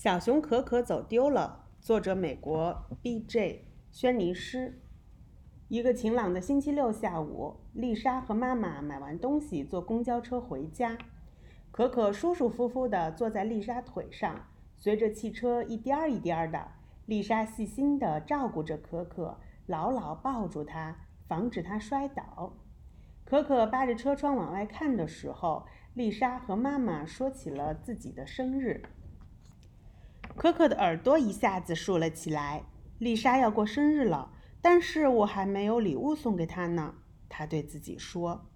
小熊可可走丢了。作者：美国 B.J. 轩尼诗。一个晴朗的星期六下午，丽莎和妈妈买完东西，坐公交车回家。可可舒舒服服地坐在丽莎腿上，随着汽车一颠儿一颠儿的，丽莎细心地照顾着可可，牢牢抱住她，防止她摔倒。可可扒着车窗往外看的时候，丽莎和妈妈说起了自己的生日。可可的耳朵一下子竖了起来。丽莎要过生日了，但是我还没有礼物送给她呢。她对自己说。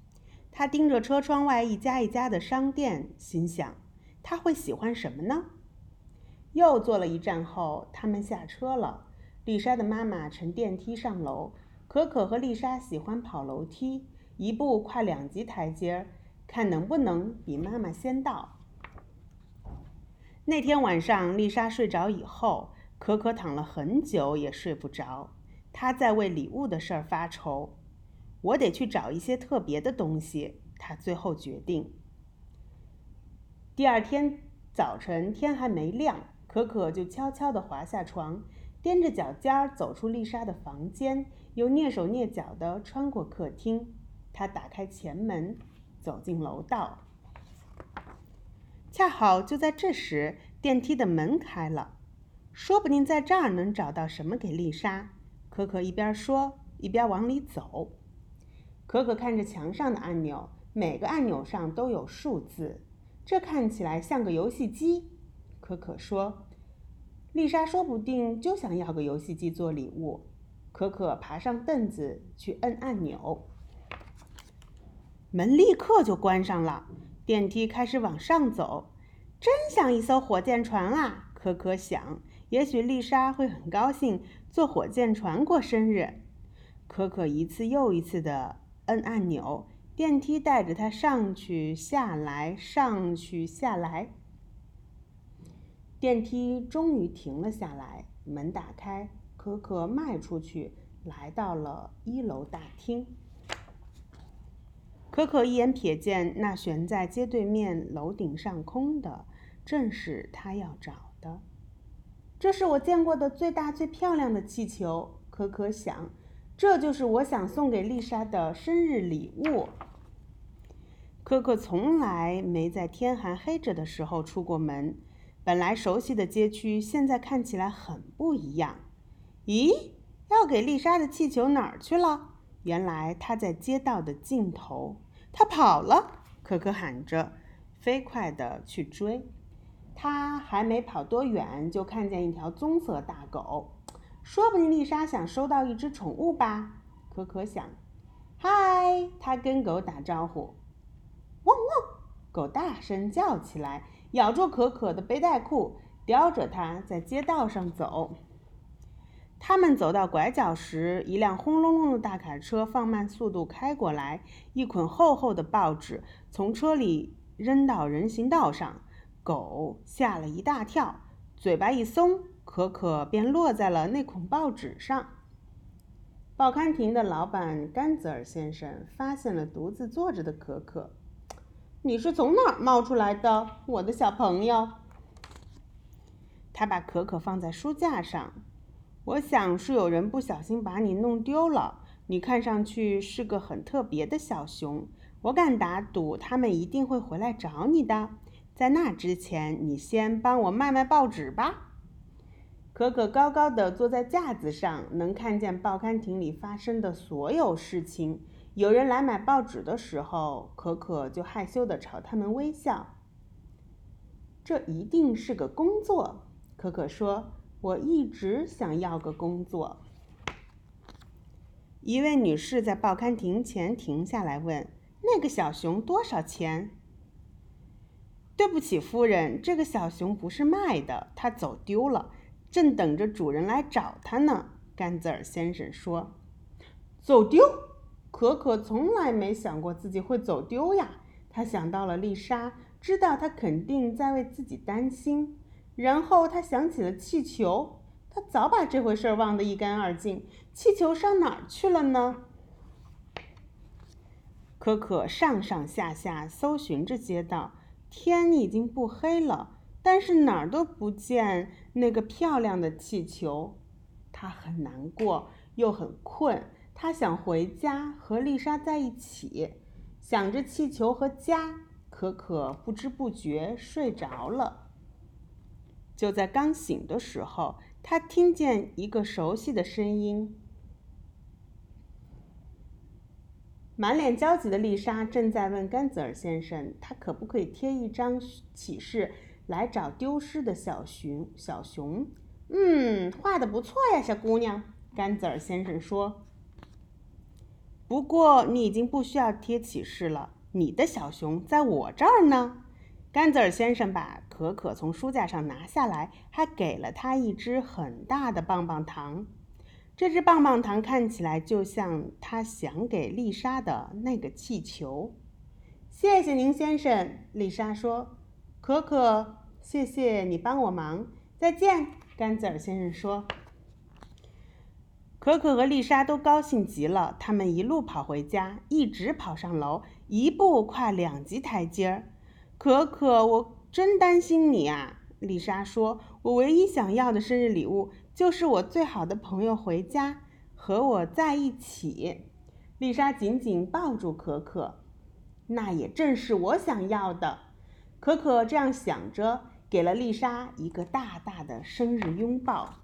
她盯着车窗外一家一家的商店，心想：她会喜欢什么呢？又坐了一站后，他们下车了。丽莎的妈妈乘电梯上楼。可可和丽莎喜欢跑楼梯，一步跨两级台阶，看能不能比妈妈先到。那天晚上，丽莎睡着以后，可可躺了很久也睡不着。她在为礼物的事儿发愁。我得去找一些特别的东西，她最后决定。第二天早晨，天还没亮，可可就悄悄地滑下床，踮着脚尖儿走出丽莎的房间，又蹑手蹑脚地穿过客厅。她打开前门，走进楼道。恰好就在这时，电梯的门开了。说不定在这儿能找到什么给丽莎。可可一边说，一边往里走。可可看着墙上的按钮，每个按钮上都有数字，这看起来像个游戏机。可可说：“丽莎说不定就想要个游戏机做礼物。”可可爬上凳子去摁按钮，门立刻就关上了。电梯开始往上走，真像一艘火箭船啊！可可想，也许丽莎会很高兴坐火箭船过生日。可可一次又一次的摁按钮，电梯带着她上去下来，上去下来。电梯终于停了下来，门打开，可可迈出去，来到了一楼大厅。可可一眼瞥见，那悬在街对面楼顶上空的，正是他要找的。这是我见过的最大、最漂亮的气球。可可想，这就是我想送给丽莎的生日礼物。可可从来没在天还黑着的时候出过门，本来熟悉的街区，现在看起来很不一样。咦，要给丽莎的气球哪儿去了？原来他在街道的尽头，他跑了！可可喊着，飞快地去追。他还没跑多远，就看见一条棕色大狗。说不定丽莎想收到一只宠物吧？可可想。嗨，他跟狗打招呼。汪汪！狗大声叫起来，咬住可可的背带裤，叼着它在街道上走。他们走到拐角时，一辆轰隆隆的大卡车放慢速度开过来，一捆厚厚的报纸从车里扔到人行道上。狗吓了一大跳，嘴巴一松，可可便落在了那捆报纸上。报刊亭的老板甘泽尔先生发现了独自坐着的可可。“你是从哪儿冒出来的，我的小朋友？”他把可可放在书架上。我想是有人不小心把你弄丢了。你看上去是个很特别的小熊，我敢打赌他们一定会回来找你的。在那之前，你先帮我卖卖报纸吧。可可高高的坐在架子上，能看见报刊亭里发生的所有事情。有人来买报纸的时候，可可就害羞的朝他们微笑。这一定是个工作，可可说。我一直想要个工作。一位女士在报刊亭前停下来问：“那个小熊多少钱？”“对不起，夫人，这个小熊不是卖的，它走丢了，正等着主人来找它呢。”甘泽尔先生说。“走丢？”可可从来没想过自己会走丢呀。他想到了丽莎，知道她肯定在为自己担心。然后他想起了气球，他早把这回事忘得一干二净。气球上哪儿去了呢？可可上上下下搜寻着街道，天已经不黑了，但是哪儿都不见那个漂亮的气球。他很难过，又很困。他想回家和丽莎在一起，想着气球和家。可可不知不觉睡着了。就在刚醒的时候，他听见一个熟悉的声音。满脸焦急的丽莎正在问甘泽尔先生：“他可不可以贴一张启事来找丢失的小熊？”小熊，嗯，画的不错呀，小姑娘。甘泽尔先生说：“不过你已经不需要贴启事了，你的小熊在我这儿呢。”甘泽尔先生把可可从书架上拿下来，还给了他一只很大的棒棒糖。这只棒棒糖看起来就像他想给丽莎的那个气球。谢谢您，先生。丽莎说：“可可，谢谢你帮我忙。”再见，甘泽尔先生说。可可和丽莎都高兴极了，他们一路跑回家，一直跑上楼，一步跨两级台阶儿。可可，我真担心你啊！丽莎说：“我唯一想要的生日礼物。”就是我最好的朋友回家和我在一起。丽莎紧紧抱住可可，那也正是我想要的。可可这样想着，给了丽莎一个大大的生日拥抱。